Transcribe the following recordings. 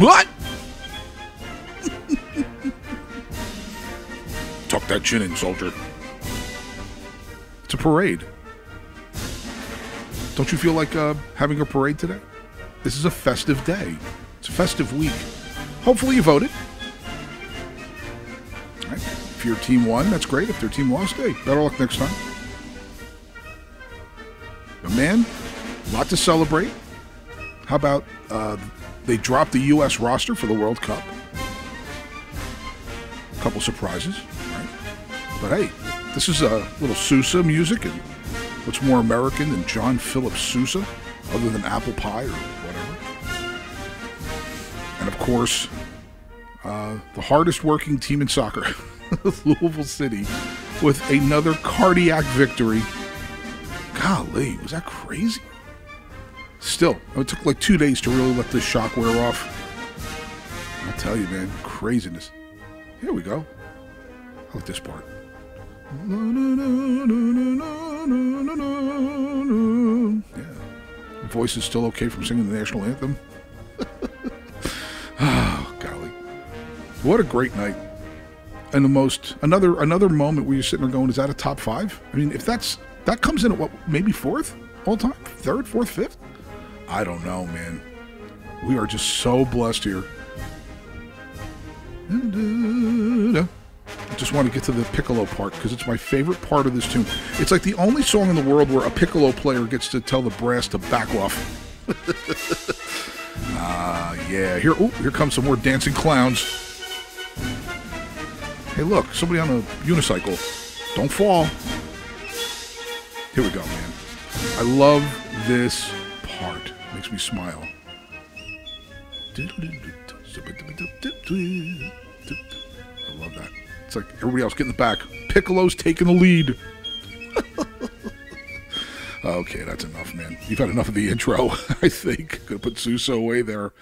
what? Tuck that chin in, soldier. It's a parade. Don't you feel like uh, having a parade today? This is a festive day. It's a festive week. Hopefully you voted. Right. If your team won, that's great. If their team lost, hey, better luck next time. But man, a lot to celebrate. How about uh, they dropped the U.S. roster for the World Cup? A couple surprises, right? But hey, this is a little Sousa music, and what's more American than John Philip Sousa, other than apple pie or whatever? And of course, uh, the hardest working team in soccer, Louisville City, with another cardiac victory. Golly, was that crazy? Still, it took like two days to really let this shock wear off. I'll tell you, man, craziness. Here we go. I like this part. Yeah. Voice is still okay from singing the national anthem. oh, golly. What a great night. And the most another another moment where you're sitting there going, is that a top five? I mean, if that's that comes in at what maybe fourth all time? Third, fourth, fifth? I don't know, man. We are just so blessed here. I just want to get to the piccolo part because it's my favorite part of this tune. It's like the only song in the world where a piccolo player gets to tell the brass to back off. Ah, uh, yeah. Here, ooh, here comes some more dancing clowns. Hey, look, somebody on a unicycle. Don't fall. Here we go, man. I love this part. Makes me smile. I love that. It's like everybody else getting the back. Piccolo's taking the lead. okay, that's enough, man. You've had enough of the intro, I think. Gonna put Sousa away there.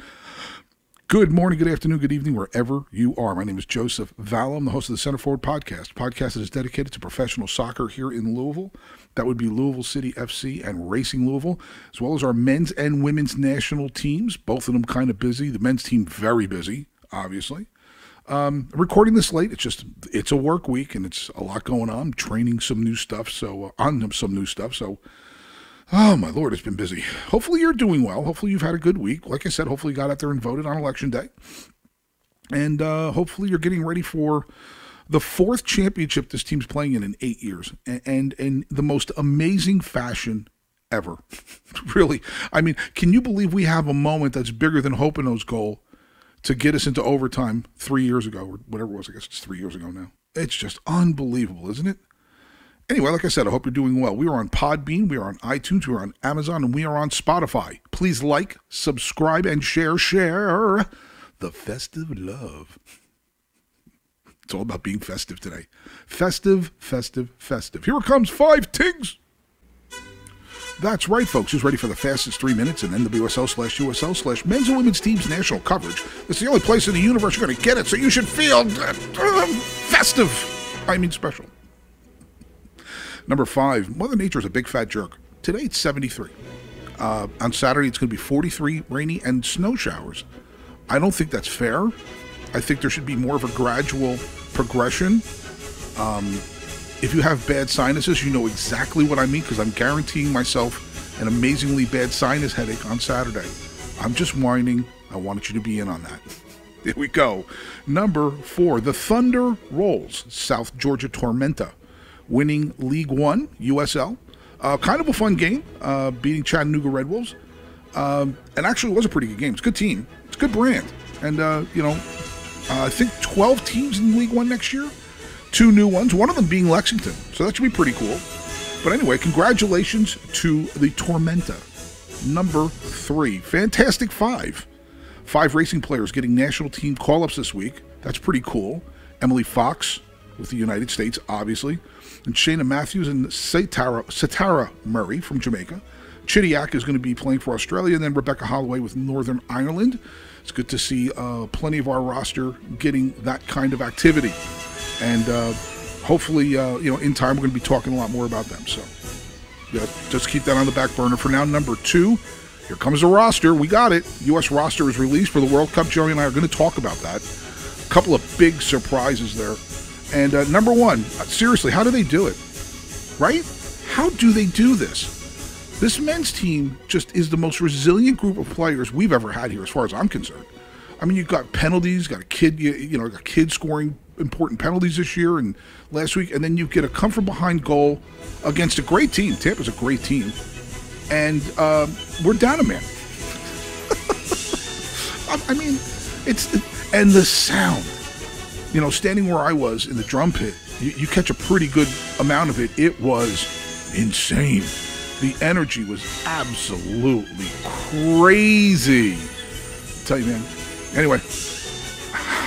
Good morning, good afternoon, good evening, wherever you are. My name is Joseph Vallo. I'm the host of the Center Forward Podcast. Podcast that is dedicated to professional soccer here in Louisville. That would be Louisville City FC and Racing Louisville, as well as our men's and women's national teams. Both of them kind of busy. The men's team very busy, obviously. Um, recording this late, it's just it's a work week and it's a lot going on. I'm training some new stuff, so uh, on some new stuff. So Oh, my Lord, it's been busy. Hopefully, you're doing well. Hopefully, you've had a good week. Like I said, hopefully, you got out there and voted on election day. And uh, hopefully, you're getting ready for the fourth championship this team's playing in in eight years. And, in the most amazing fashion ever. really. I mean, can you believe we have a moment that's bigger than Hoppenot's goal to get us into overtime three years ago, or whatever it was? I guess it's three years ago now. It's just unbelievable, isn't it? Anyway, like I said, I hope you're doing well. We are on Podbean, we are on iTunes, we are on Amazon, and we are on Spotify. Please like, subscribe, and share, share the festive love. It's all about being festive today. Festive, festive, festive. Here comes, five tigs. That's right, folks. Who's ready for the fastest three minutes in NWSL slash USL slash men's and women's teams national coverage? It's the only place in the universe you're going to get it, so you should feel uh, festive. I mean, special. Number five, Mother Nature is a big fat jerk. Today it's 73. Uh, on Saturday it's going to be 43, rainy, and snow showers. I don't think that's fair. I think there should be more of a gradual progression. Um, if you have bad sinuses, you know exactly what I mean because I'm guaranteeing myself an amazingly bad sinus headache on Saturday. I'm just whining. I wanted you to be in on that. Here we go. Number four, the Thunder rolls. South Georgia Tormenta winning League One USL. Uh, kind of a fun game, uh, beating Chattanooga Red Wolves. Um, and actually, it was a pretty good game. It's a good team. It's a good brand. And, uh, you know, uh, I think 12 teams in League One next year. Two new ones, one of them being Lexington. So that should be pretty cool. But anyway, congratulations to the Tormenta. Number three, Fantastic Five. Five racing players getting national team call ups this week. That's pretty cool. Emily Fox with the United States, obviously and Cheyna Matthews and Satara, Satara Murray from Jamaica. Chidiac is going to be playing for Australia, and then Rebecca Holloway with Northern Ireland. It's good to see uh, plenty of our roster getting that kind of activity. and uh, hopefully, uh, you know, in time we're going to be talking a lot more about them. So, yeah, just keep that on the back burner for now. Number two, here comes the roster. We got it. U.S. roster is released for the World Cup. Joey and I are going to talk about that. A couple of big surprises there. And uh, number one, uh, seriously, how do they do it? Right? How do they do this? This men's team just is the most resilient group of players we've ever had here, as far as I'm concerned. I mean, you've got penalties, got a kid, you, you know, a kid scoring important penalties this year and last week, and then you get a come from behind goal against a great team. Tampa's a great team, and um, we're down a man. I, I mean, it's and the sound. You know, standing where I was in the drum pit, you, you catch a pretty good amount of it. It was insane. The energy was absolutely crazy. tell you, man. Anyway,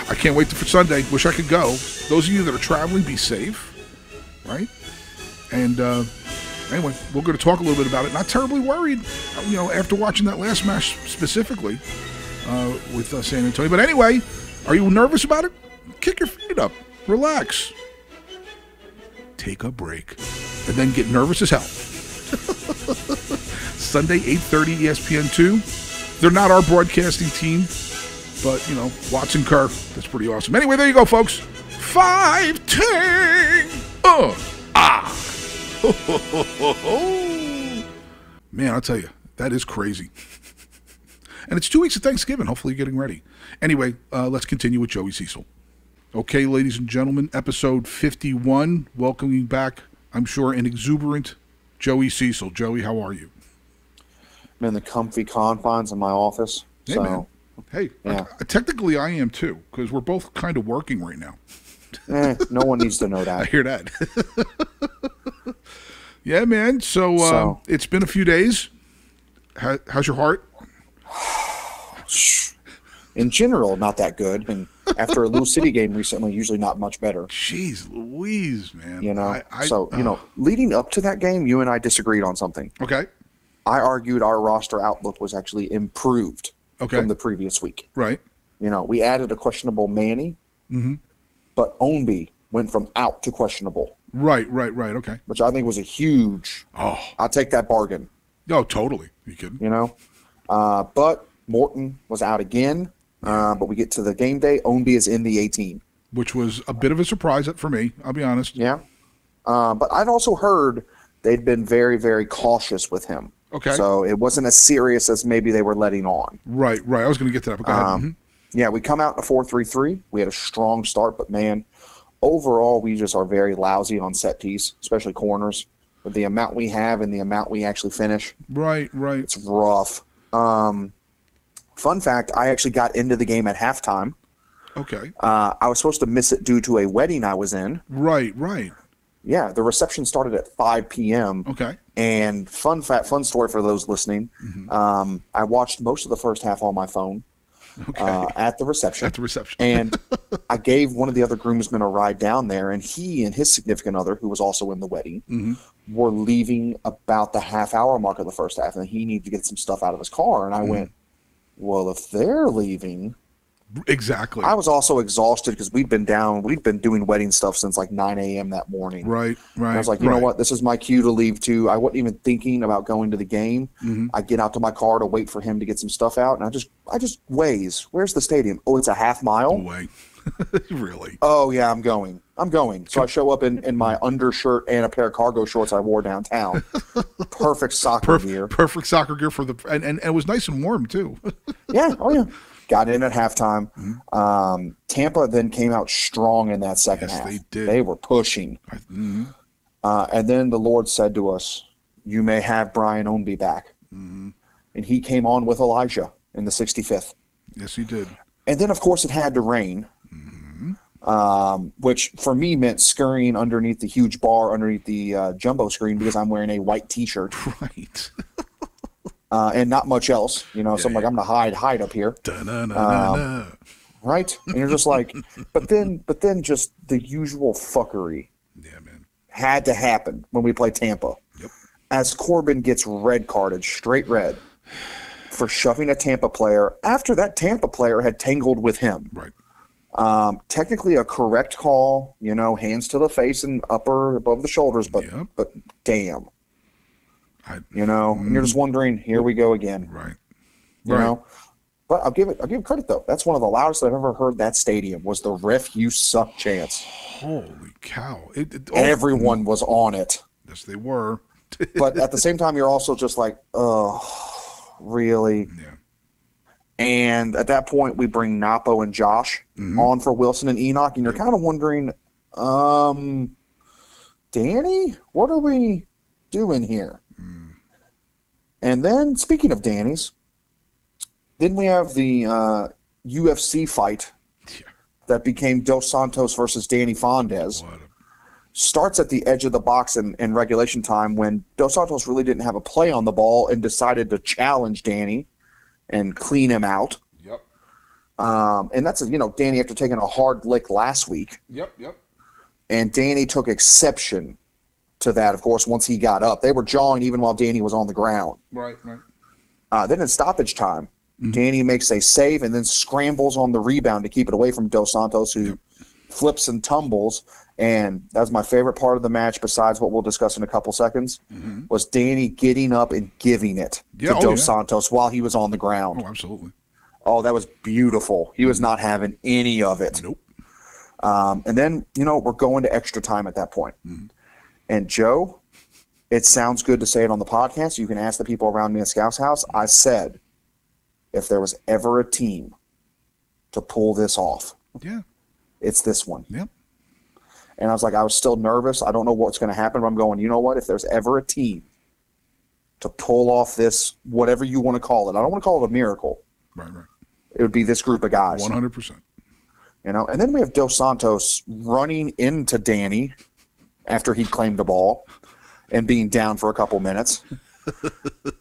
I can't wait for Sunday. Wish I could go. Those of you that are traveling, be safe, right? And uh, anyway, we're going to talk a little bit about it. Not terribly worried, you know, after watching that last match specifically uh, with uh, San Antonio. But anyway, are you nervous about it? Kick your feet up, relax, take a break, and then get nervous as hell. Sunday, 8:30 ESPN two. They're not our broadcasting team. But, you know, Watson Kerr, that's pretty awesome. Anyway, there you go, folks. Five ting. Uh, ah. Man, I'll tell you, that is crazy. and it's two weeks of Thanksgiving. Hopefully, you're getting ready. Anyway, uh, let's continue with Joey Cecil. Okay, ladies and gentlemen, episode 51. Welcoming back, I'm sure, an exuberant Joey Cecil. Joey, how are you? I'm in the comfy confines of my office. Hey, so man. Hey, Yeah. I- technically I am too, because we're both kind of working right now. eh, no one needs to know that. I hear that. yeah, man. So, uh, So- it's been a few days. How, how's your heart? In general, not that good. And after a Lou City game recently, usually not much better. Jeez, Louise, man. You know. I, I, so you know, leading up to that game, you and I disagreed on something. Okay. I argued our roster outlook was actually improved Okay. from the previous week. Right. You know, we added a questionable Manny, Mm-hmm. but Ownby went from out to questionable, Right. Right. Right. Okay. which I think was a huge. Oh. I'll take that bargain. Oh, totally. You kidding? you know. Uh, but Morton was out again. Uh, but we get to the game day. Ownby is in the 18. Which was a bit of a surprise for me. I'll be honest. Yeah. Uh, but I'd also heard they'd been very, very cautious with him. Okay. So it wasn't as serious as maybe they were letting on. Right. Right. I was going to get to that. But go ahead. Um, Mhm. Yeah, we come out in a 4 3 3. We had a strong start, but man, overall, we just are very lousy on set piece, especially corners. With the amount we have and the amount we actually finish, Right. Right. it's rough. Um, fun fact I actually got into the game at halftime. Okay. Uh, I was supposed to miss it due to a wedding I was in. Right. Right. Yeah, the reception started at 5 p.m. Okay. And fun fact, fun story for those listening. Mm-hmm. Um, I watched most of the first half on my phone Okay. uh, at the reception. At the reception. and I gave one of the other groomsmen a ride down there, and he and his significant other, who was also in the wedding, Mhm. were leaving about the half hour mark of the first half, and he needed to get some stuff out of his car. And I Mm-hmm. went, "Well, if they're leaving." exactly. I was also exhausted because we'd been down, we'd been doing wedding stuff since like 9 a.m. that morning. right. Right. And I was like, you right. know what? This is my cue to leave too. I wasn't even thinking about going to the game. Mhm. I get out to my car to wait for him to get some stuff out, and I just, I just ways. Where's the stadium? Oh, it's a half mile. No way. really. Oh yeah, I'm going. I'm going. So I show up in, in my undershirt and a pair of cargo shorts I wore downtown. Perfect soccer gear. Perfect, soccer gear for the and, and, and it was nice and warm too. Yeah. Oh yeah. Got in at halftime. Mm-hmm. Um, Tampa then came out strong in that second Yes, half. they did. They were pushing. Mhm. Uh, and then the Lord said to us, You may have Brian Ownby back. Mm-hmm. And he came on with Elijah in the 65th. Yes, he did. And then, of course, it had to rain, Mm-hmm. Um, which for me meant scurrying underneath the huge bar underneath the uh, jumbo screen because I'm wearing a white t shirt Right. uh, and not much else. You know, so I'm like, I'm going to hide, hide up here. Da-na-na-na-na. Right. And you're just like, but then, but then just the usual fuckery yeah, man. had to happen when we play Tampa. Yep. As Corben gets red carded, straight red, for shoving a Tampa player after that Tampa player had tangled with him. Right. Um, technically a correct call, you know, hands to the face and upper above the shoulders, but Yep. but damn, I, you know, and you're just wondering, here we go again, right. you Right. know. But I'll give it I'll give it credit though. That's one of the loudest I've ever heard that stadium was the riff you suck chance. Holy cow! It, it, oh, Everyone was on it. Yes, they were. But at the same time you're also just like, oh really? Yeah. And at that point, we bring Napo and Josh Mhm. on for Wilson and Enoch, and you're kind of wondering, um, Danny, what are we doing here? And then, speaking of Danny's, then we have the uh, UFC fight Yeah. that became Dos Santos versus Danny Faundez. A, Starts at the edge of the box in, in regulation time when Dos Santos really didn't have a play on the ball and decided to challenge Danny and clean him out. yep. Um, and that's you know Danny after taking a hard lick last week, Yep. Yep. and Danny took exception to that. Of course, once he got up, they were jawing even while Danny was on the ground. Right. Right. Uh, then in stoppage time, Danny makes a save and then scrambles on the rebound to keep it away from Dos Santos, who flips and tumbles. And that's my favorite part of the match, besides what we'll discuss in a couple seconds, mm-hmm. was Danny getting up and giving it Yeah, to oh, Dos yeah. Santos while he was on the ground. Oh, absolutely. Oh, that was beautiful. He was mm-hmm. not having any of it. Nope. Um, and then, you know, we're going to extra time at that point. Mm-hmm. And Joe, it sounds good to say it on the podcast. You can ask the people around me at Scout's house. I said, if there was ever a team to pull this off, Yeah. It's this one. Yep. And I was like, I was still nervous. I don't know what's going to happen, but I'm going, you know what? If there's ever a team to pull off this, whatever you want to call it, I don't want to call it a miracle. Right. Right. It would be this group of guys. One hundred percent. You know, and then we have Dos Santos running into Danny after he claimed the ball and being down for a couple minutes.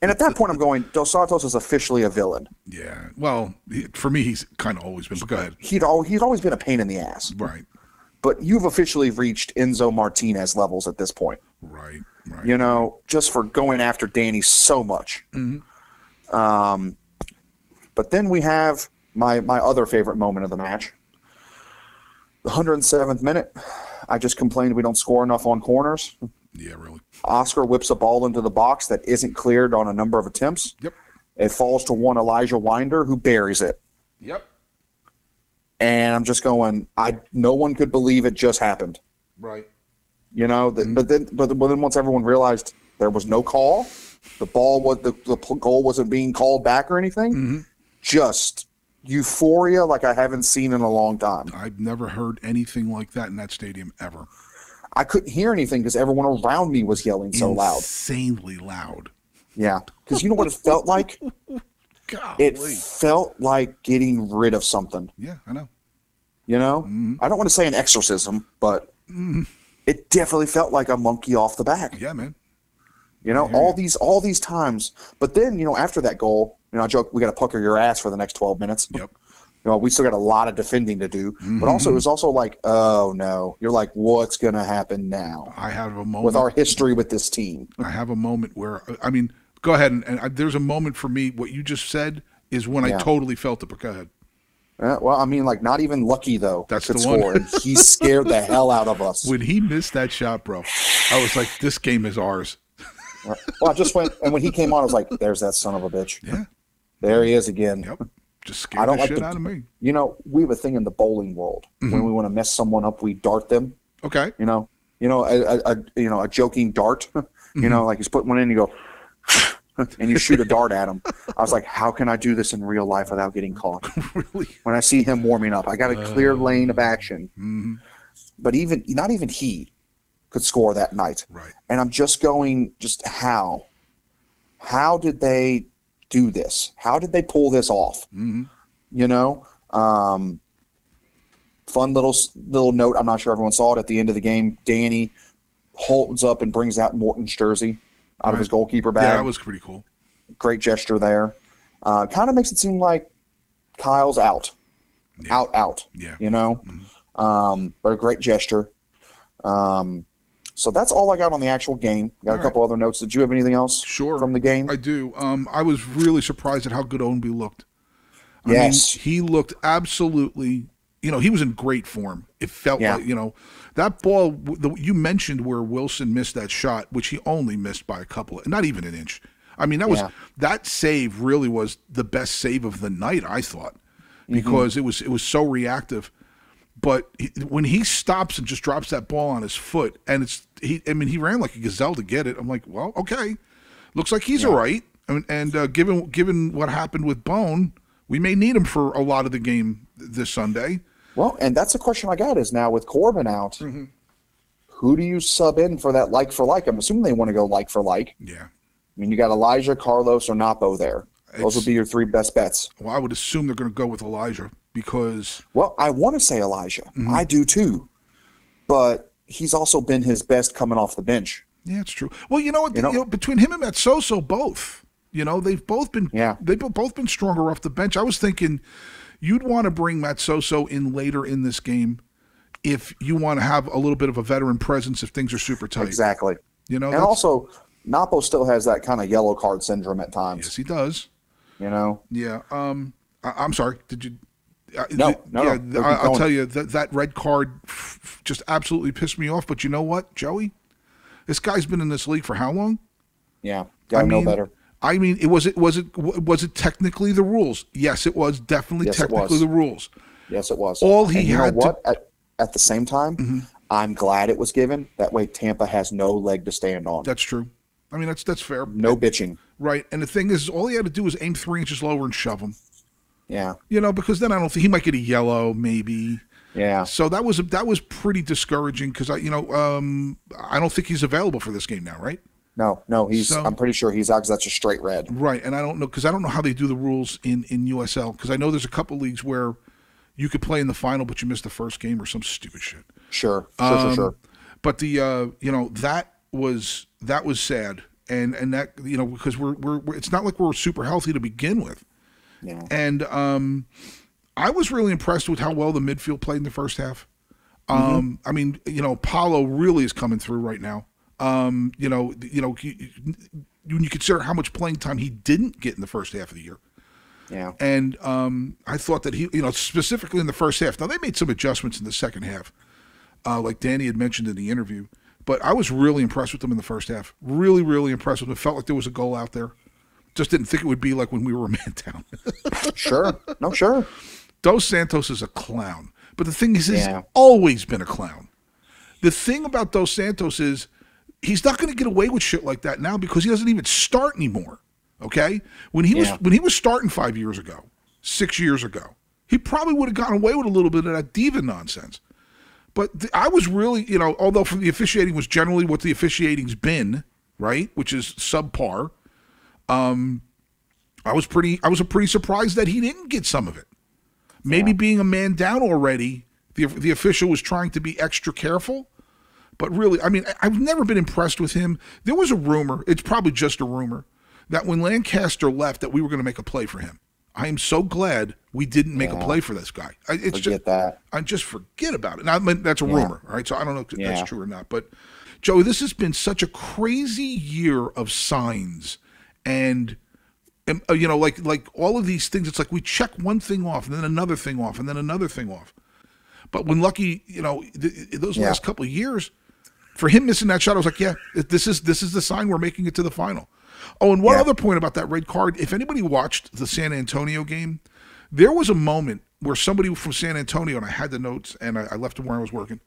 And at that point, I'm going, Dos Santos is officially a villain. Yeah. Well, he, for me, he's kind of always been. But go ahead. He'd al- he's always been a pain in the ass, Right. but you've officially reached Enzo Martinez levels at this point. Right. Right. You know, just for going after Danny so much. Um, but then we have my my other favorite moment of the match. The 107th minute. I just complained we don't score enough on corners. Yeah. Really. Oscar whips a ball into the box that isn't cleared on a number of attempts. Yep. It falls to one Elijah Wynder who buries it. Yep. And I'm just going, I no one could believe it just happened. Right. You know, the, mm-hmm. but then but, but then once everyone realized there was no call, the ball was the, the goal wasn't being called back or anything. Mm-hmm. Just euphoria like I haven't seen in a long time. I've never heard anything like that in that stadium ever. I couldn't hear anything because everyone around me was yelling so loud. Insanely loud. Yeah, because you know what it felt like? Golly. It felt like getting rid of something. yeah. I know. You know, mm-hmm. I don't want to say an exorcism, but mm-hmm. it definitely felt like a monkey off the back. Yeah, man. You know, all these all these times. But then, you know, after that goal, you know, I joke we got to pucker your ass for the next twelve minutes. Yep. You know, we still got a lot of defending to do. But also, it was also like, oh no, you're like, what's gonna happen now I have a moment. with our history with this team? I have a moment where I mean, go ahead and, and I, there's a moment for me. What you just said is when I totally felt it. But go ahead. Uh, well, I mean, like, not even lucky though. That's the one. score, and he scared the hell out of us. When he missed that shot, bro, I was like, this game is ours. Well, I just went, and when he came on, I was like, "There's that son of a bitch. Yeah. There he is again." Yep. Just I don't the like shit out of me. You know, we have a thing in the bowling world Mm-hmm. when we want to mess someone up, we dart them. Okay. You know, you know, a, a, a you know a joking dart. You know, like he's putting one in, you go, and you shoot a dart at him. I was like, how can I do this in real life without getting caught? really? When I see him warming up, I got a clear lane of action. Mhm. But even not even he could score that night. Right. And I'm just going, just how? How did they do this? How did they pull this off? hmm You know, um, fun little little note. I'm not sure everyone saw it at the end of the game. Danny holds up and brings out Morton's jersey out of his Right. goalkeeper Yeah, bag. that was pretty cool. Great gesture there. Uh, kind of makes it seem like Kyle's out, Yeah. out, out. Yeah. You know, um, but a great gesture. Um, so that's all I got on the actual game. Got All a right. couple other notes. Did you have anything else Sure. from the game? I do. Um, I was really surprised at how good Ownby looked. I Yes. mean, he looked absolutely you know, he was in great form. It felt Yeah. like, you know, that ball the, you mentioned where Wilson missed that shot, which he only missed by a couple, not even an inch. I mean, that was Yeah. that save really was the best save of the night, I thought, Mm-hmm. because it was it was so reactive. But he, when he stops and just drops that ball on his foot, and it's he, I mean, he ran like a gazelle to get it. I'm like, well, okay, looks like he's all right. I mean, and uh, given given what happened with Bone, we may need him for a lot of the game this Sunday. Well, and that's a question I got is now with Corben out, Mm-hmm. who do you sub in for that like for like? I'm assuming they want to go like for like. Yeah. I mean, you got Elijah, Carlos, or Napo there. Those It's- would be your three best bets. Well, I would assume they're going to go with Elijah because Well, I want to say Elijah. Mm-hmm. I do too. But he's also been his best coming off the bench. yeah, it's true. Well, you know what? You You know- know, between him and Matsoso, both. You know, they've both been. Yeah. They've both been stronger off the bench. I was thinking, you'd want to bring Matsoso in later in this game, if you want to have a little bit of a veteran presence if things are super tight. Exactly. You know, And also, Napo still has that kind of yellow card syndrome at times. yes, he does. You know, Yeah. Um, I, I'm sorry. Did you? No, no, yeah, no. I, Keep I'll going. tell you that that red card just absolutely pissed me off. But you know what, Joey? This guy's been in this league for how long? yeah, know mean, better. I mean, it was it was it was it technically the rules? Yes, it was definitely Yes, technically was. the rules. Yes, it was. All he and you had know to- what? At, at the same time, Mm-hmm. I'm glad it was given. That way, Tampa has no leg to stand on. That's true. I mean, that's that's fair, no bitching. right? And the thing is, all he had to do was aim three inches lower and shove him. Yeah, You know, because then I don't think he might get a yellow, maybe. yeah. So that was that was pretty discouraging because I, you know, um, I don't think he's available for this game now, right? No, no. He's. So- I'm pretty sure he's out because that's a straight red. Right, and I don't know because I don't know how they do the rules in in USL because I know there's a couple leagues where you could play in the final but you missed the first game or some stupid shit. Sure, sure, Um, sure, sure. But the uh, you know that was that was sad, and and that you know because we're, we're we're it's not like we're super healthy to begin with, Yeah. and um, I was really impressed with how well the midfield played in the first half. Mm-hmm. Um, I mean, you know, Paolo really is coming through right now. Um, you know, you know, when you consider how much playing time he didn't get in the first half of the year. Yeah. And um, I thought that he, you know, specifically in the first half. Now they made some adjustments in the second half, uh, like Danny had mentioned in the interview. But I was really impressed with them in the first half. Really, really impressed with them. It felt like there was a goal out there. Just didn't think it would be like when we were a man down. Sure. No, sure. Dos Santos is a clown. But the thing is, he's Yeah. always been a clown. The thing about Dos Santos is he's not going to get away with shit like that now because he doesn't even start anymore. Okay, when he was when he was starting five years ago, six years ago, he probably would have gotten away with a little bit of that diva nonsense. But I was really, you know, although from the officiating was generally what the officiating's been, right, which is subpar. Um, I was pretty, I was pretty surprised that he didn't get some of it. Maybe being a man down already, the the official was trying to be extra careful. But really, I mean, I've never been impressed with him. There was a rumor; it's probably just a rumor that when Lancaster left, that we were going to make a play for him. I am so glad we didn't make a play for this guy. I, it's Forget just that. I just forget about it. Now, I mean, that's a rumor, all right? So I don't know if Yeah. that's true or not. But Joey, this has been such a crazy year of signs, and, and uh, you know, like like all of these things. It's like we check one thing off, and then another thing off, and then another thing off. But when Lucky, you know, th- those Yeah. last couple of years, for him missing that shot, I was like, yeah, this is this is the sign we're making it to the final. Oh, and one Yeah. other point about that red card: if anybody watched the San Antonio game, there was a moment where somebody from San Antonio, and I had the notes, and I, I left him where I was working,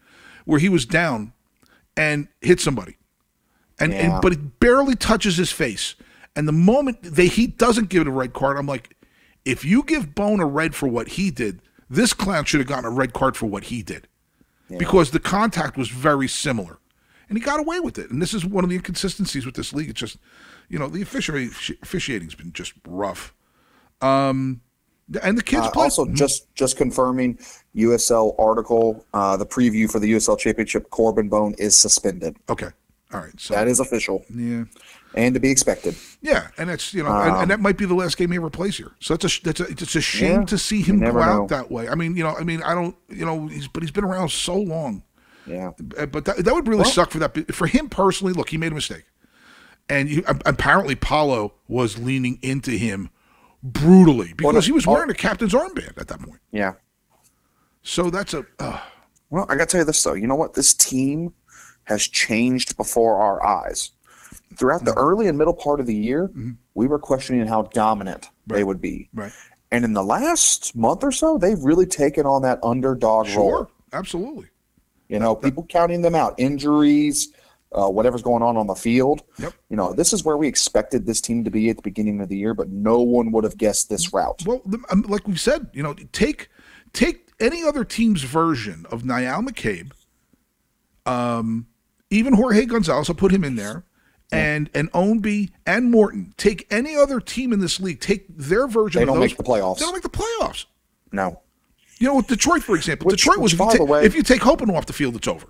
where he was down and hit somebody, and, Yeah. and but it barely touches his face. And the moment they he doesn't give it a red card, I'm like, if you give Bone a red for what he did, this clown should have gotten a red card for what he did, because the contact was very similar, and he got away with it. And this is one of the inconsistencies with this league. It's just, you know, the officiating officiating's been just rough. Um, and the kids Uh, also, just just confirming, USL article, uh, the preview for the USL Championship, Corben Bone is suspended. okay, all right. So That is official yeah. And to be expected. Yeah, and that's you know, and, and that might be the last game he ever plays here. So that's a that's a it's a shame Yeah, to see him go out know. that way. I mean, you know, I mean, I don't, you know, he's but he's been around so long. Yeah. Uh, But that, that would really Well- suck for that for him personally. Look, he made a mistake, and you, apparently Paolo was leaning into him brutally because no, he was wearing a captain's armband at that point. Yeah. So that's a uh, Well, I got to tell you this though. You know what? This team has changed before our eyes. Throughout Mm-hmm. the early and middle part of the year, we were questioning how dominant they would be. right. And in the last month or so, they've really taken on that underdog role. Sure, absolutely. You know, people counting them out, injuries, uh, whatever's going on on the field. Yep. You know, this is where we expected this team to be at the beginning of the year, but no one would have guessed this route. Well, the, um, like we said, you know, take take any other team's version of Niall McCabe, um, even Jorge Gonzalez. I'll put him in there, and and Ownby and Morton. Take any other team in this league. Take their version. They of don't those, make the playoffs. They don't make the playoffs. No. You know, with Detroit, for example, Which- Detroit was which, if you, ta- way- if you take Hoppenot off the field, it's over.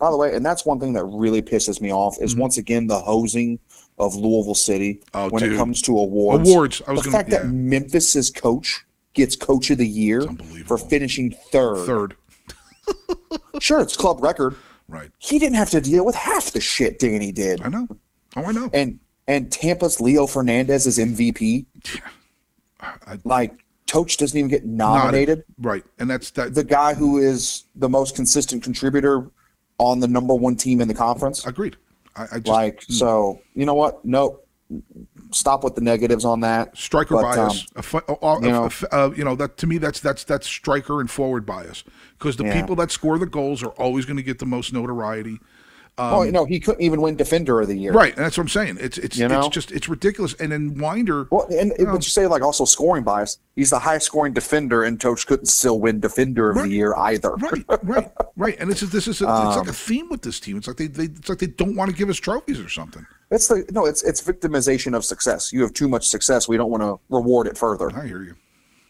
By the way, and that's one thing that really pisses me off is once again the hosing of Louisville City Mm-hmm. Oh, when dude. it comes to awards. Awards, I was the gonna- fact that. Memphis's coach gets coach of the year for finishing third. Third, Sure, it's club record. Right? He didn't have to deal with half the shit Danny did. I know. Oh, I know. And and Tampa's Leo Fernandez is MVP. I- Like Coach doesn't even get nominated. Right, and that's that. The guy who is the most consistent contributor on the number one team in the conference. agreed. I, I just Like so, you know what? Nope. Stop with the negatives on that. striker But, um, bias. a fu- uh, uh, you know- uh, you know that to me that's that's that's striker and forward bias because the Yeah. people that score the goals are always going to get the most notoriety. Oh, you know, he couldn't even win Defender of the Year. Um, Right, and that's what I'm saying. It's it's You know? it's just it's ridiculous. And then Wynder, Well, and but you say like also scoring bias. He's the highest scoring defender, and Coach couldn't still win Defender of Right. the Year either. right, right, right. And it's just, this is a, it's like a theme with this team. It's like they, they it's like they don't want to give us trophies or something. It's the no, it's it's victimization of success. You have too much success. We don't want to reward it further. I hear you.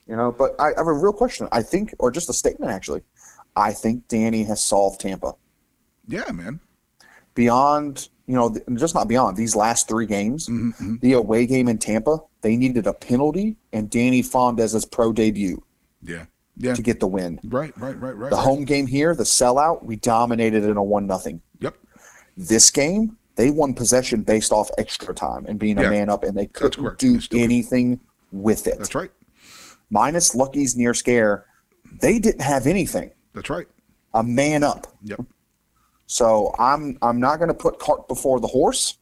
You know, but I, I have a real question. I think, or just a statement actually. I think Danny has solved Tampa Yeah, man. Beyond. You know, just not beyond these last three games. Mm-hmm, The away game in Tampa, they needed a penalty and Danny Faundez's pro debut Yeah, yeah. to get the win. Right, right, right, right. The right. home game here, the sellout, we dominated in a one nothing. Yep. This game, they won possession based off extra time and being a man up, and they couldn't do anything with it. That's right. Minus Lucky's near scare, they didn't have anything. That's right. A man up. Yep. So I'm I'm not going to put cart before the horse.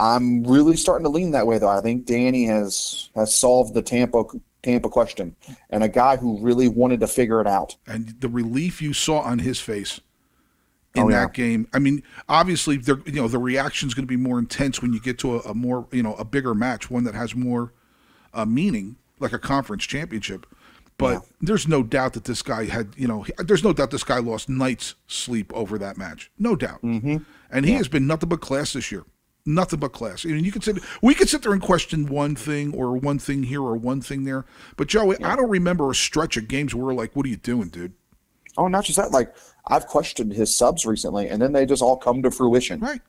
I'm really starting to lean that way, though. I think Danny has has solved the Tampa Tampa question, and a guy who really wanted to figure it out. and the relief you saw on his face in Oh, yeah. that game. I mean, obviously, they're, you know, the reaction is going to be more intense when you get to a, a more, you know, a bigger match, one that has more uh, meaning, like a conference championship. But Yeah. there's no doubt that this guy had, you know, he- there's no doubt this guy lost nights sleep over that match, no doubt. Mm-hmm. And he has been nothing but class this year. Nothing but class. I mean, you could sit, we could sit there and question one thing or one thing here or one thing there. But Joey, I don't remember a stretch of games where we're like, "What are you doing, dude?" Oh, not just that. Like I've questioned his subs recently, and then they just all come to fruition. Right.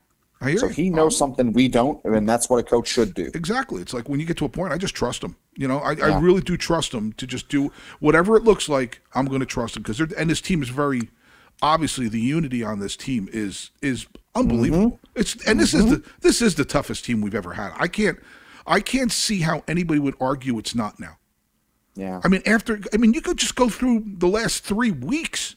So he knows something we don't, and that's what a coach should do. Exactly. It's like when you get to a point, I just trust him. You know, I, I really do trust him to just do whatever it looks like. I'm going to trust him because and this team is very obviously the unity on this team is is unbelievable. Mm-hmm. It's and this is the this is the toughest team we've ever had. I can't I can't see how anybody would argue it's not now. Yeah. I mean, after I mean, you could just go through the last three weeks,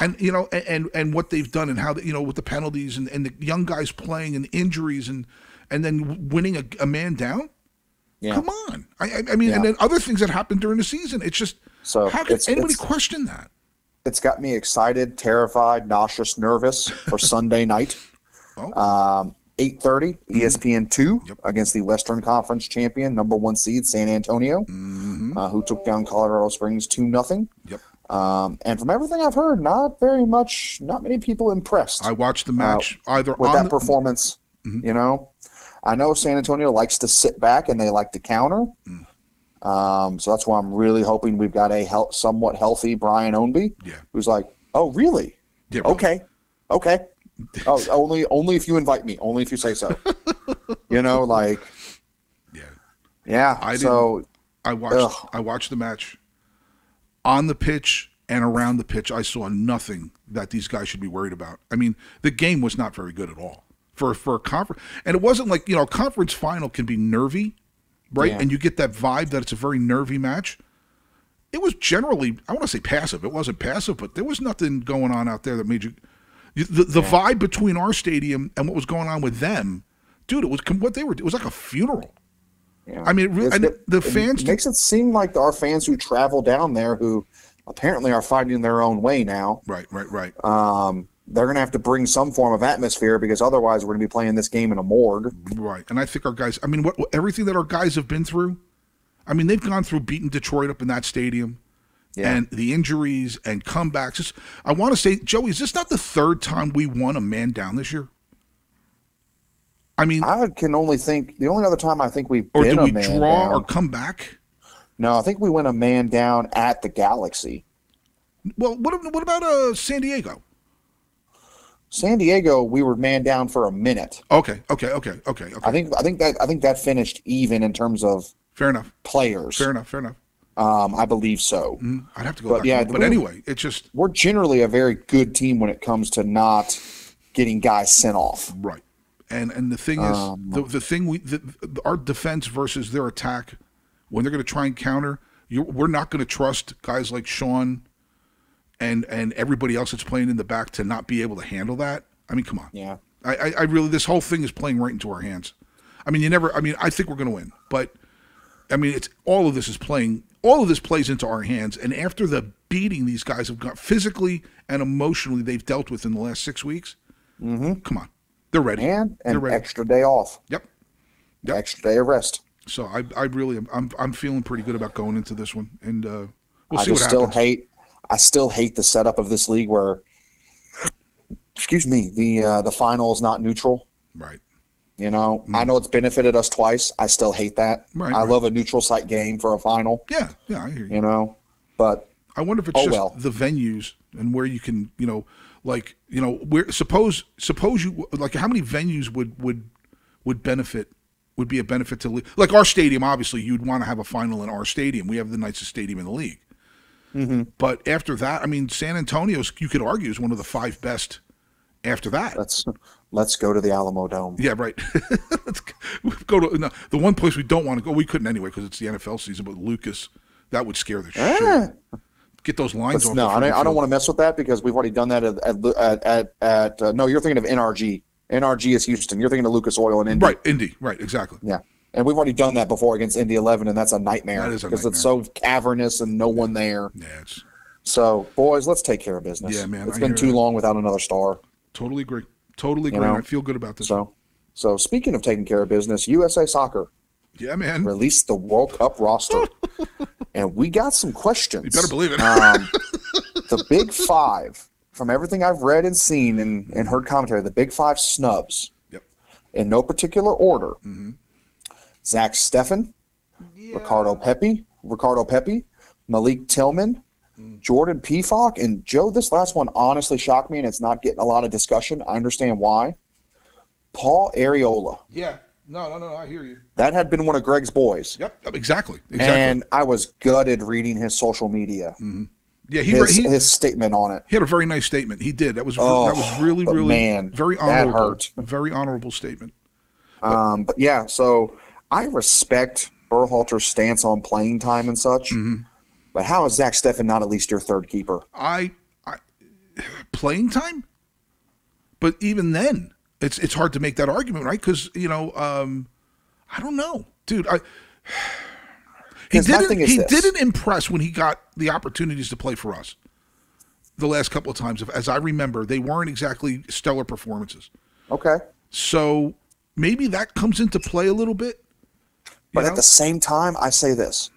and you know, and and, what they've done and how they, you know with the penalties and, and the young guys playing and injuries and and then winning a, a man down. Yeah. Come on, I I, mean, and then other things that happened during the season. It's just So how can anybody question that? It's got me excited, terrified, nauseous, nervous for Sunday night. Oh. Um, 8.30, ESPN 2 Mm-hmm. Yep. against the Western Conference champion, number one seed, San Antonio, uh, who took down Colorado Springs 2 nothing. Mm-hmm. Yep. Um, and from everything I've heard, not very much, not many people impressed I watched the match either Uh, with on that the, performance. You know, I know San Antonio likes to sit back and they like to counter. Mm. Um, so that's why I'm really hoping we've got a somewhat healthy Brian Ownby, Yeah. who's like, "Oh, really? Yeah, really. Okay, okay. oh, only only if you invite me, only if you say so. you know, like, yeah. yeah. I so I watched Ugh. I watched the match on the pitch and around the pitch. I saw nothing that these guys should be worried about. I mean, the game was not very good at all for for a conference, and it wasn't like you know, a conference final can be nervy, right? Yeah. And you get that vibe that it's a very nervy match. it was generally I want to say passive. It wasn't passive, but there was nothing going on out there that made you. The, the vibe between our stadium and what was going on with them, dude, it was what they were. It was like a funeral. Yeah. I mean, it really, it- the it fans. makes it seem like our fans who travel down there, who apparently are finding their own way now, right, right, right. um, they're going to have to bring some form of atmosphere because otherwise we're going to be playing this game in a morgue. Right. And I think our guys, I mean, what everything that our guys have been through, I mean, they've gone through beating Detroit up in that stadium Yeah. and the injuries and comebacks. I want to say, Joey, is this not the third time we won a man down this year? I mean, I can only think the only other time I think we've or been did a we man draw down. or come back? no, I think we went a man down at the Galaxy. Well, what, what about uh, San Diego? San Diego, we were man down for a minute. Okay, okay, okay, okay, okay. I think I think that I think that finished even in terms of Fair enough. players. Fair enough. Fair enough. Um, I believe so. Mm, I'd have to go But yeah, but anyway, it's just We're generally a very good team when it comes to not getting guys sent off. Right. And and the thing is, Um, the, the thing we the, our defense versus their attack, when they're going to try and counter, you we're not going to trust guys like Sean, and and everybody else that's playing in the back to not be able to handle that. I mean, come on. Yeah. I, I, I really this whole thing is playing right into our hands. I mean, you never. I mean, I think we're going to win, but I mean, it's all of this is playing. All of this plays into our hands, and after the beating these guys have got physically and emotionally they've dealt with in the last six weeks, mm-hmm. come on, they're ready. And they're an ready. extra day off, Yep. Yep. extra day of rest. So I, I really, am, I'm, I'm feeling pretty good about going into this one, and uh, we'll I see what just still happens. hate. I still hate the setup of this league where, excuse me, the uh, the final is not neutral. right. You know, I know it's benefited us twice. I still hate that. Mm. Right, I right. love a neutral site game for a final. Yeah. Yeah. I hear you. You know, but I wonder if it's Oh, just well. the venues and where you can, you know, like, you know, where suppose suppose you like how many venues would would would benefit would be a benefit to like our stadium. Obviously, you'd want to have a final in our stadium. We have the nicest stadium in the league. Mm-hmm. But after that, I mean, San Antonio's you could argue is one of the five best. After that, let's let's go to the Alamodome. Yeah, right. Let's go to no, the one place we don't want to go. We couldn't anyway because it's the NFL season. But Lucas, that would scare the shit. Get those lines off. No, I don't, I don't want to mess with that because we've already done that at at, at, at, uh, no. You're thinking of NRG. NRG is Houston. You're thinking of Lucas Oil and Indy. Right, Indy. Right, exactly. Yeah. And we've already done that before against Indy 11, and that's a nightmare That is a because it's so cavernous and no one there. Yeah, it's So, boys, let's take care of business. Yeah, man, It's I been too that. long without another star. totally agree. Totally agree. know, I feel good about this. So, so speaking of taking care of business, USA Soccer yeah, man. released the World Cup roster, and we got some questions. You better believe it. um, the Big Five, from everything I've read and seen and, and heard commentary, the Big Five snubs, Yep. in no particular order. Mm-hmm. Zach Steffen, Ricardo Pepi, Ricardo Pepi, Malik Tillman, Mm. Jordan Pefok, and Joe. This last one honestly shocked me, and it's not getting a lot of discussion. I understand why. Paul Arriola. Yeah. No, no, no. I hear you. That had been one of Greg's boys, Yep. Exactly. Exactly. and I was gutted reading his social media, yeah, he, his, he, his statement on it. he had a very nice statement. He did. That was Oh, that was really really man, very that honorable. hurt. Very honorable statement. Um, but yeah, so I respect Berhalter's stance on playing time and such. Mm-hmm. But how is Zach Steffen not at least your third keeper? I, I playing time, but even then, it's it's hard to make that argument, right? Because you know, um, I don't know, dude. I he didn't he this. didn't impress when he got the opportunities to play for us. The last couple of times, as I remember, they weren't exactly stellar performances. Okay. So maybe that comes into play a little bit. But know? at the same time, I say this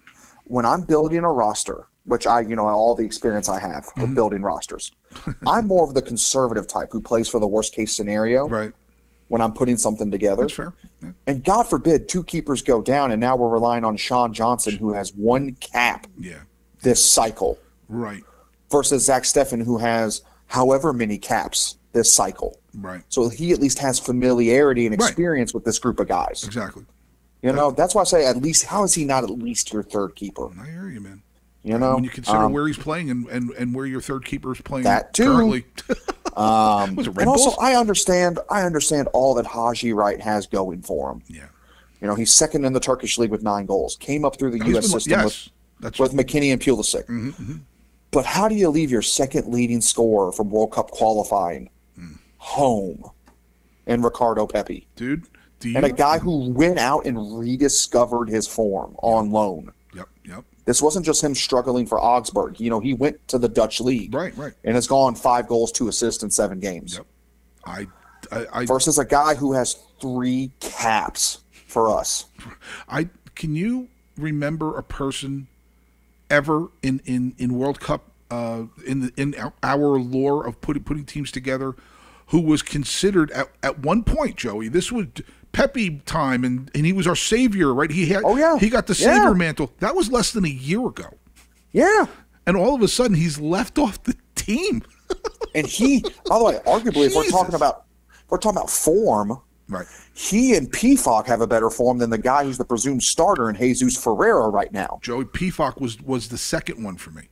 when I'm building a roster, which I, you know, all the experience I have Mm-hmm. of building rosters, I'm more of the conservative type who plays for the worst case scenario right, when I'm putting something together. that's fair. Yeah. And God forbid two keepers go down, and now we're relying on Sean Johnson, who has one cap yeah, this cycle, right, versus Zach Steffen, who has however many caps this cycle. right, So he at least has familiarity and Right. experience with this group of guys. exactly. You know, that's why I say at least. How is he not at least your third keeper? I hear you, man. You know, when you consider Um, where he's playing and, and, and where your third keeper is playing That too. currently. um, Red and also I understand. I understand all that Haji Wright has going for him. yeah. You know, he's second in the Turkish league with nine goals. Came up through the He's U.S. been- system yes. with That's with McKennie and Pulisic. Mm-hmm, But how do you leave your second leading scorer from World Cup qualifying Mm. home in Ricardo Pepi? dude. Do you? And a guy who went out and rediscovered his form on loan. Yep, yep. This wasn't just him struggling for Augsburg. You know, he went to the Dutch league Right, right. and has gone five goals, two assists in seven games. Yep. I, I, I, Versus a guy who has three caps for us. I can you remember a person ever in in in World Cup uh, in the, in our- lore of putting putting teams together who was considered at, at one point Joey this was Pepi time and and he was our savior right he had Oh, yeah. he got the Yeah. savior mantle that was less than a year ago Yeah. and all of a sudden he's left off the team And he, by the way, arguably, if we're talking about if we're talking about form, right he and Pefok have a better form than the guy who's the presumed starter in Jesus Ferreira right now. Joey Pefok was was the second one for me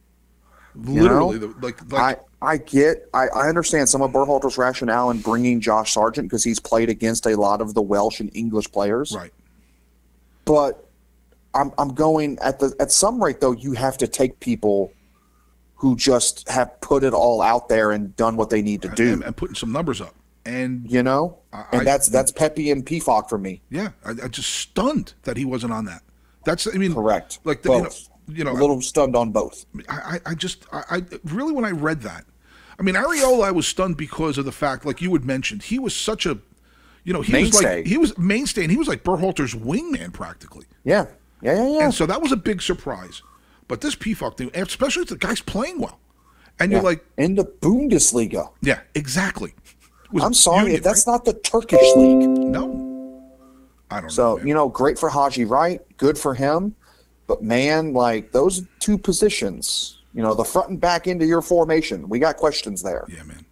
know? literally the, like like I, I get I, I understand some of Berhalter's rationale in bringing Josh Sargent because he's played against a lot of the Welsh and English players. right But I'm I'm going at the at some rate though you have to take people who just have put it all out there and done what they need to do. and, and putting some numbers up and you know? I- and I- that's that's Pepi and Pefok for me. Yeah, I, I just stunned that he wasn't on that. That's I mean, Correct. Like the, you know. You know, a little stunned on both. I, I just I, I really when I read that, I mean, Arriola, I was stunned because of the fact, like you had mentioned, he was such a, you know, he was like he was mainstay, and he was like Berhalter's wingman practically, Yeah. Yeah, yeah, yeah. and so that was a big surprise. But this Pefok thing, especially if the guy's playing well, and Yeah. you're like, in the Bundesliga. yeah, exactly. I'm sorry, Union, that's right? not the Turkish league. no, I don't know. So, man. you know, great for Haji Wright? good for him. But man, like those two positions, you know, the front and back into your formation, we got questions there. yeah, man.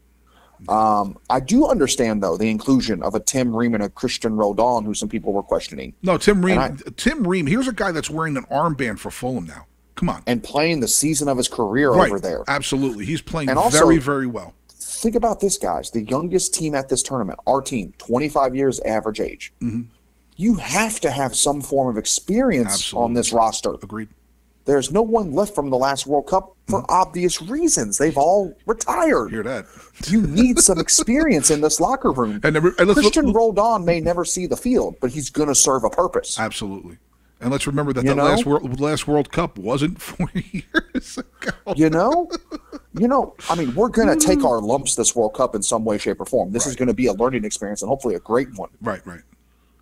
Um, I do understand though the inclusion of a Tim Ream and a Cristian Roldan, who some people were questioning, No, Tim Ream. And Tim Ream. Here's a guy that's wearing an armband for Fulham now. Come on, and playing the season of his career right? over there. Absolutely, he's playing And also- very, very well. Think about this, guys. The youngest team at this tournament, our team, 25 years average age. You have to have some form of experience Mm-hmm. Absolutely. on this roster. Agreed. There's no one left from the last World Cup for obvious reasons. They've all retired. Hear that? You need some experience in this locker room. And, never, and Christian look, Roldan may never see the field, but he's going to serve a purpose. absolutely. And let's remember that You the know? last world last World Cup wasn't four years ago. You know, you know. I mean, we're going to take our lumps this World Cup in some way, shape, or form. This is going to be a learning experience and hopefully a great one. Right, right.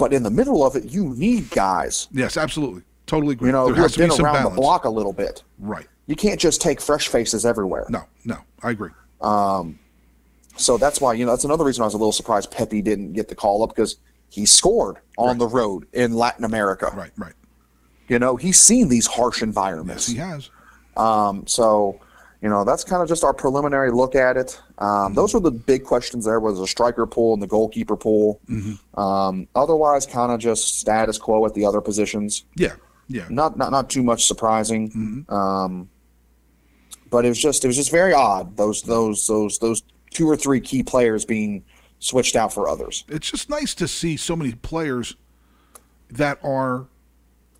But in the middle of it, you need guys, Yes, absolutely. Totally agree. you know, there who have be been some around balance. the block a little bit. Right. You can't just take fresh faces everywhere. No, no, I agree. So that's why, you know, that's another reason I was a little surprised Pepi didn't get the call up because he scored on the road in Latin America. Right, right. You know, he's seen these harsh environments. Yes, he has. Um, so, you know, that's kind of just our preliminary look at it. Um, those were the big questions there was a striker pool and the goalkeeper pool. Um, otherwise, kind of just status quo at the other positions. Yeah, yeah. Not, not, not too much surprising. Um, but it was just, it was just very odd. Those, those, those, those two or three key players being switched out for others. It's just nice to see so many players that are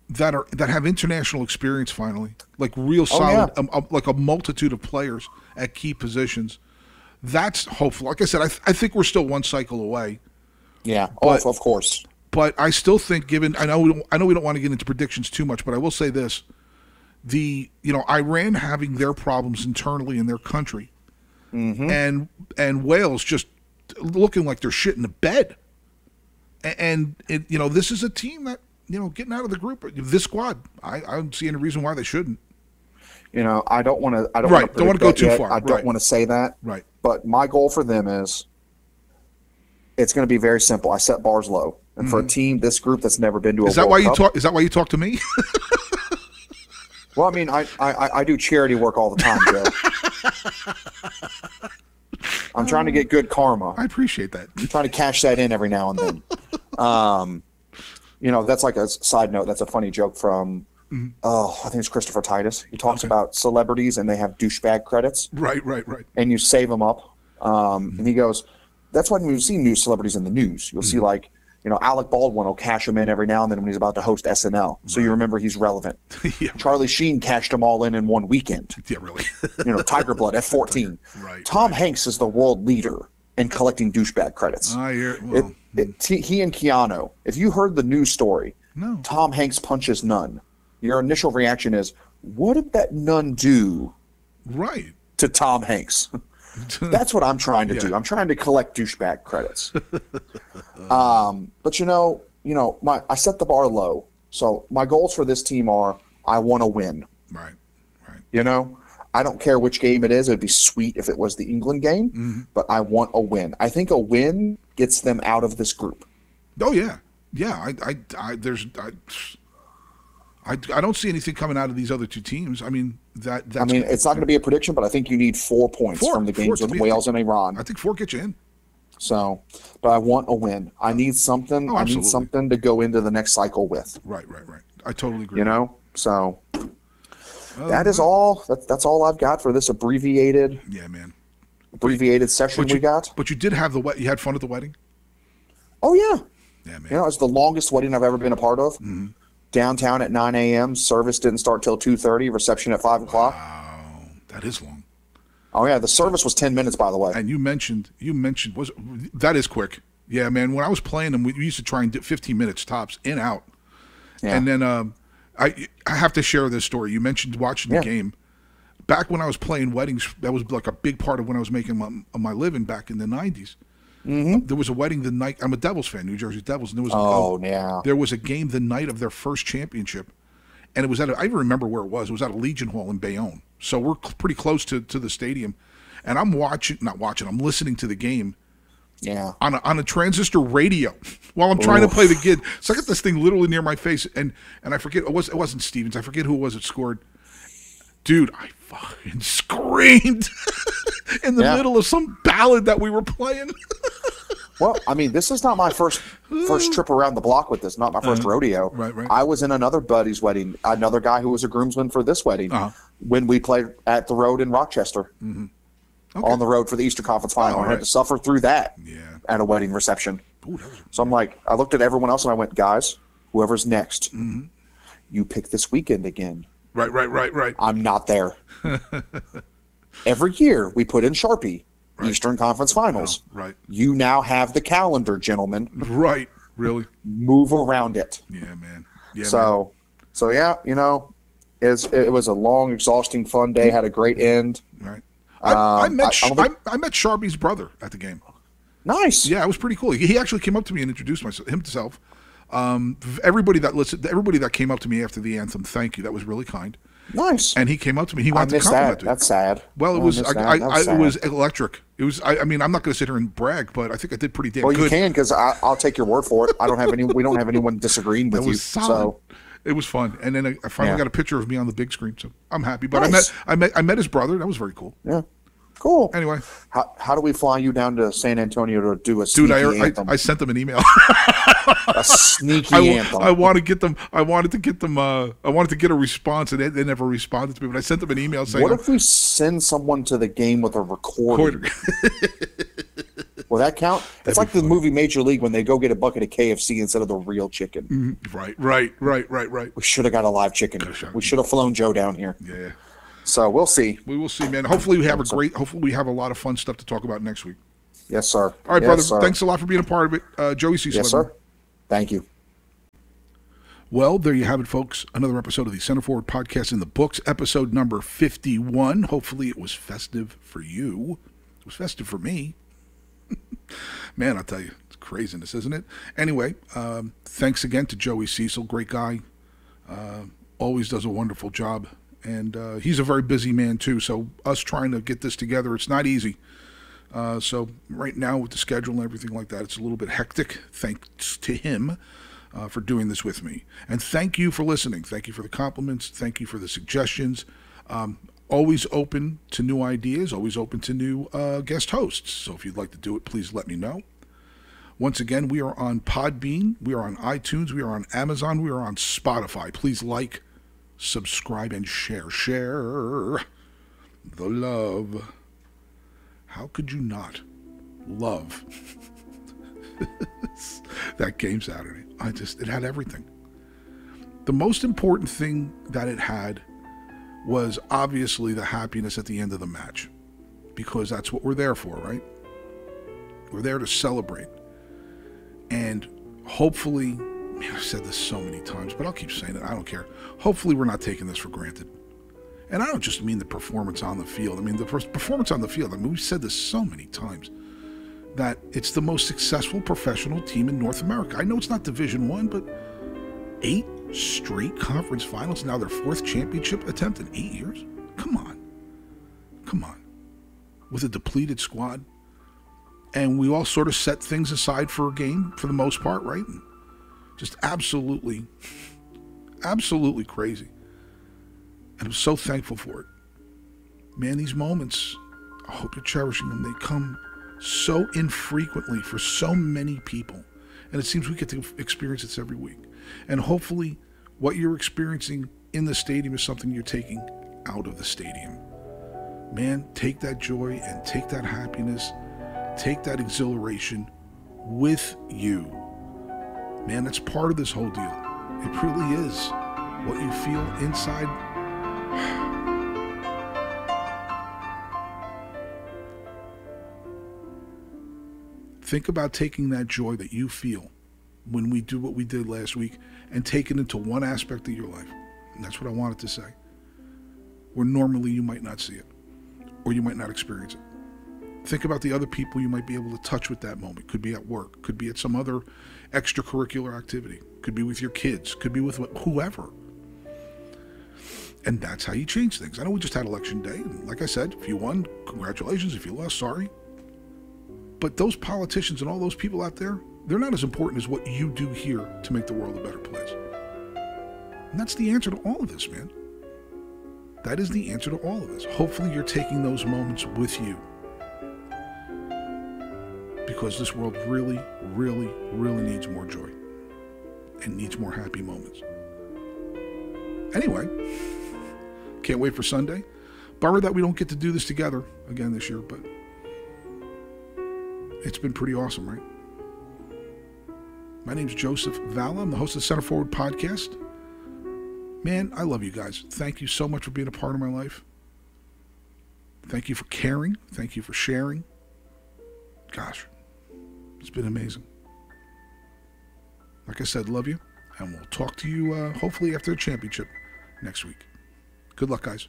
that are that have international experience finally, like real solid, yeah. um, um, like a multitude of players at key positions. That's hopeful. Like I said, I, th- I think we're still one cycle away. Yeah. Oh, but- oh, of course. but I still think, given I know we don't, I know we don't want to get into predictions too much, but I will say this: the you know Iran having their problems internally in their country, mm-hmm. and and Wales just looking like they're shit in the bed, and it, you know this is a team that you know getting out of the group. This squad, I, I don't see any reason why they shouldn't. You know, I don't want to. I don't Right, want to don't go too far, I don't want to say that. Right. But my goal for them is, it's going to be very simple. I set bars low, and for a team this group that's never been to a Mm-hmm. Is that World why you Cup- talk? Is that why you talk to me? Well, I mean, I, I I- I do charity work all the time, Joe. I'm trying to get good karma. I appreciate that. I'm trying to cash that in every now and then. Um, you know, that's like a side note. That's a funny joke from. Mm-hmm. Oh, I think it's Christopher Titus. He talks about celebrities and they have douchebag credits. Right, right, right. and you save them up. Um, Mm-hmm. And he goes, that's why when you see news celebrities in the news, you'll see like you know, Alec Baldwin will cash him in every now and then when he's about to host SNL. So you remember he's relevant. yeah, Charlie Sheen cashed them all in in one weekend. yeah, really. You know, Tiger Blood at 14. Right, Tom Hanks is the world leader in collecting douchebag credits. I hear. Well, it, t- he and Keanu. If you heard the news story, No. Tom Hanks punches nun. Your initial reaction is, "What did that nun do right. to Tom Hanks?" That's what I'm trying to do. I'm trying to collect douchebag credits. um, but you know, you know, my I set the bar low. So my goals for this team are: I want to win. Right. Right. You know, I don't care which game it is. It'd be sweet if it was the England game, Mm-hmm. but I want a win. I think a win gets them out of this group. Oh yeah, yeah. I, I, I there's, I, I, I don't see anything coming out of these other two teams. I mean that. I mean, it's not going to be a prediction, but I think you need four points Four. from the games with. Wales and Iran. I think four gets you in. So, but I want a win. I need something. Oh, I need something to go into the next cycle with. Right. Right. Right. I totally agree. You know. So that is all. That's that's all I've got for this abbreviated Yeah, man. abbreviated session But you we got. But you did have the wed- You had fun at the wedding. Oh yeah. Yeah, man. You know, it's the longest wedding I've ever been a part of. Mm-hmm. Downtown at 9 a.m. Service didn't start till 2:30. Reception at five o'clock. Wow, that is long. Oh yeah, the service was 10 minutes, by the way. And you mentioned, you mentioned was that is quick. Yeah, man. When I was playing them, we used to try and do 15 minutes tops in out. Yeah. And then um, I I have to share this story. You mentioned watching the Yeah. game. Back when I was playing weddings, that was like a big part of when I was making my, my living back in the 90s. Mm-hmm. There was a wedding the night. I'm a Devils fan, New Jersey Devils, and there was Oh, a, yeah. there was a game the night of their first championship, and it was at a, I even remember where it was. It was at a Legion Hall in Bayonne, so we're cl- pretty close to to the stadium. And I'm watching, not watching, I'm listening to the game, Yeah. on a, on a transistor radio while I'm trying to play the kid. So I got this thing literally near my face, and and I forget it was it wasn't Stevens. I forget who it was that scored. Dude, I fucking screamed in the Yeah. middle of some ballad that we were playing. Well, I mean, this is not my first first trip around the block with this. Not my 1st rodeo. Uh-huh. right, right. I was in another buddy's wedding. Another guy who was a groomsman for this wedding Uh-huh. when we played at the road in Rochester. On the road for the Eastern Conference Final, Oh, I had to suffer through that Yeah. at a wedding reception. Ooh, So I'm like, I looked at everyone else and I went, guys, whoever's next, Mm-hmm. you pick this weekend again. Right, right, right, right. I'm not there. Every year we put in Sharpie, Eastern Conference Finals. Right, You now have the calendar, gentlemen. right. Really? Move around it. Yeah, man. Yeah, man. So, so yeah, you know, it's, it was a long, exhausting, fun day. Had a great end. Right. I, I Um, met I- I Sh- I, think- I met Sharpie's brother at the game. Nice. Yeah, it was pretty cool. He he actually came up to me and introduced myself, himself. Um, everybody that listened, everybody that came up to me after the anthem, thank you. That was really kind. Nice. And he came up to me. He wanted to compliment that. me. That's sad. well, it I was I. I, I, it was electric. It was. I, I mean, I'm not going to sit here and brag, but I think I did pretty damn good. Well, you can because I'll take your word for it. I don't have any. We don't have anyone disagreeing with It you. solid. So It was fun, and then I, I finally Yeah. got a picture of me on the big screen, so I'm happy. But Nice. I met I met I met his brother. That was very cool. yeah, cool. Anyway, How, how do we fly you down to San Antonio to do a dude, sneaky I, I? I sent them an email. a sneaky I, anthem. I want to get them. I wanted to get them. Uh, I wanted to get a response, and they, they never responded to me. But I sent them an email saying, what if we send someone to the game with a recording? Will that count? It's like the movie Major League when they go get a bucket of KFC instead of the real chicken. right, right, right, right, right. We should have got a live chicken. We should have flown Joe down here. Yeah, So we'll see. we will see, man. Hopefully, we have a great. Hopefully, we have a lot of fun stuff to talk about next week. Yes, sir. All right, yes, brother. Sir. Thanks a lot for being a part of it, uh, Joey Cecil. Yes, sir. Thank you. Well, there you have it, folks. Another episode of the Center Forward Podcast in the books, episode number 51. Hopefully, it was festive for you. It was festive for me. Man, I'll tell you, it's craziness, isn't it? Anyway, um, thanks again to Joey Cecil. Great guy. Uh, always does a wonderful job. And uh, he's a very busy man, too. So, us trying to get this together, it's not easy. Uh, so, right now, with the schedule and everything like that, it's a little bit hectic. Thanks to him uh, for doing this with me. And thank you for listening. Thank you for the compliments. Thank you for the suggestions. Um, always open to new ideas, always open to new uh, guest hosts. So if you'd like to do it, please let me know. Once again, we are on Podbean, we are on iTunes, we are on Amazon, we are on Spotify. Please like, subscribe, and share. Share the love. How could you not love that game Saturday. I just, it had everything. The most important thing that it had was obviously the happiness at the end of the match because that's what we're there for, right? We're there to celebrate. And hopefully, man, I've said this so many times, but I'll keep saying it. I don't care. Hopefully, we're not taking this for granted. And I don't just mean the performance on the field. I mean the performance on the field. I mean, we've said this so many times that it's the most successful professional team in North America. I know it's not Division One, but eight straight conference finals, now their fourth championship attempt in eight years. Come on, come on, with a depleted squad, and we all sort of set things aside for a game for the most part, right? And just absolutely, absolutely crazy. And I'm so thankful for it. Man, these moments, I hope you're cherishing them. They come so infrequently for so many people. And it seems we get to experience this every week. And hopefully, what you're experiencing in the stadium is something you're taking out of the stadium. Man, take that joy and take that happiness, take that exhilaration with you. Man, that's part of this whole deal. It really is. What you feel inside Think about taking that joy that you feel when we do what we did last week and take it into one aspect of your life. And that's what I wanted to say. Where normally you might not see it or you might not experience it. Think about the other people you might be able to touch with that moment. Could be at work, could be at some other extracurricular activity, could be with your kids, could be with whoever. And that's how you change things. I know we just had election day. And like I said, if you won, congratulations. If you lost, sorry. But those politicians and all those people out there, they're not as important as what you do here to make the world a better place. And that's the answer to all of this, man. That is the answer to all of this. Hopefully, you're taking those moments with you. Because this world really, really, really needs more joy and needs more happy moments. Anyway, can't wait for Sunday. Bummer that we don't get to do this together again this year, but it's been pretty awesome, right? My name's Joseph Valla. I'm the host of the Center Forward podcast. Man, I love you guys. Thank you so much for being a part of my life. Thank you for caring. Thank you for sharing. Gosh, it's been amazing. Like I said, love you. And we'll talk to you uh, hopefully after the championship next week. Good luck, guys.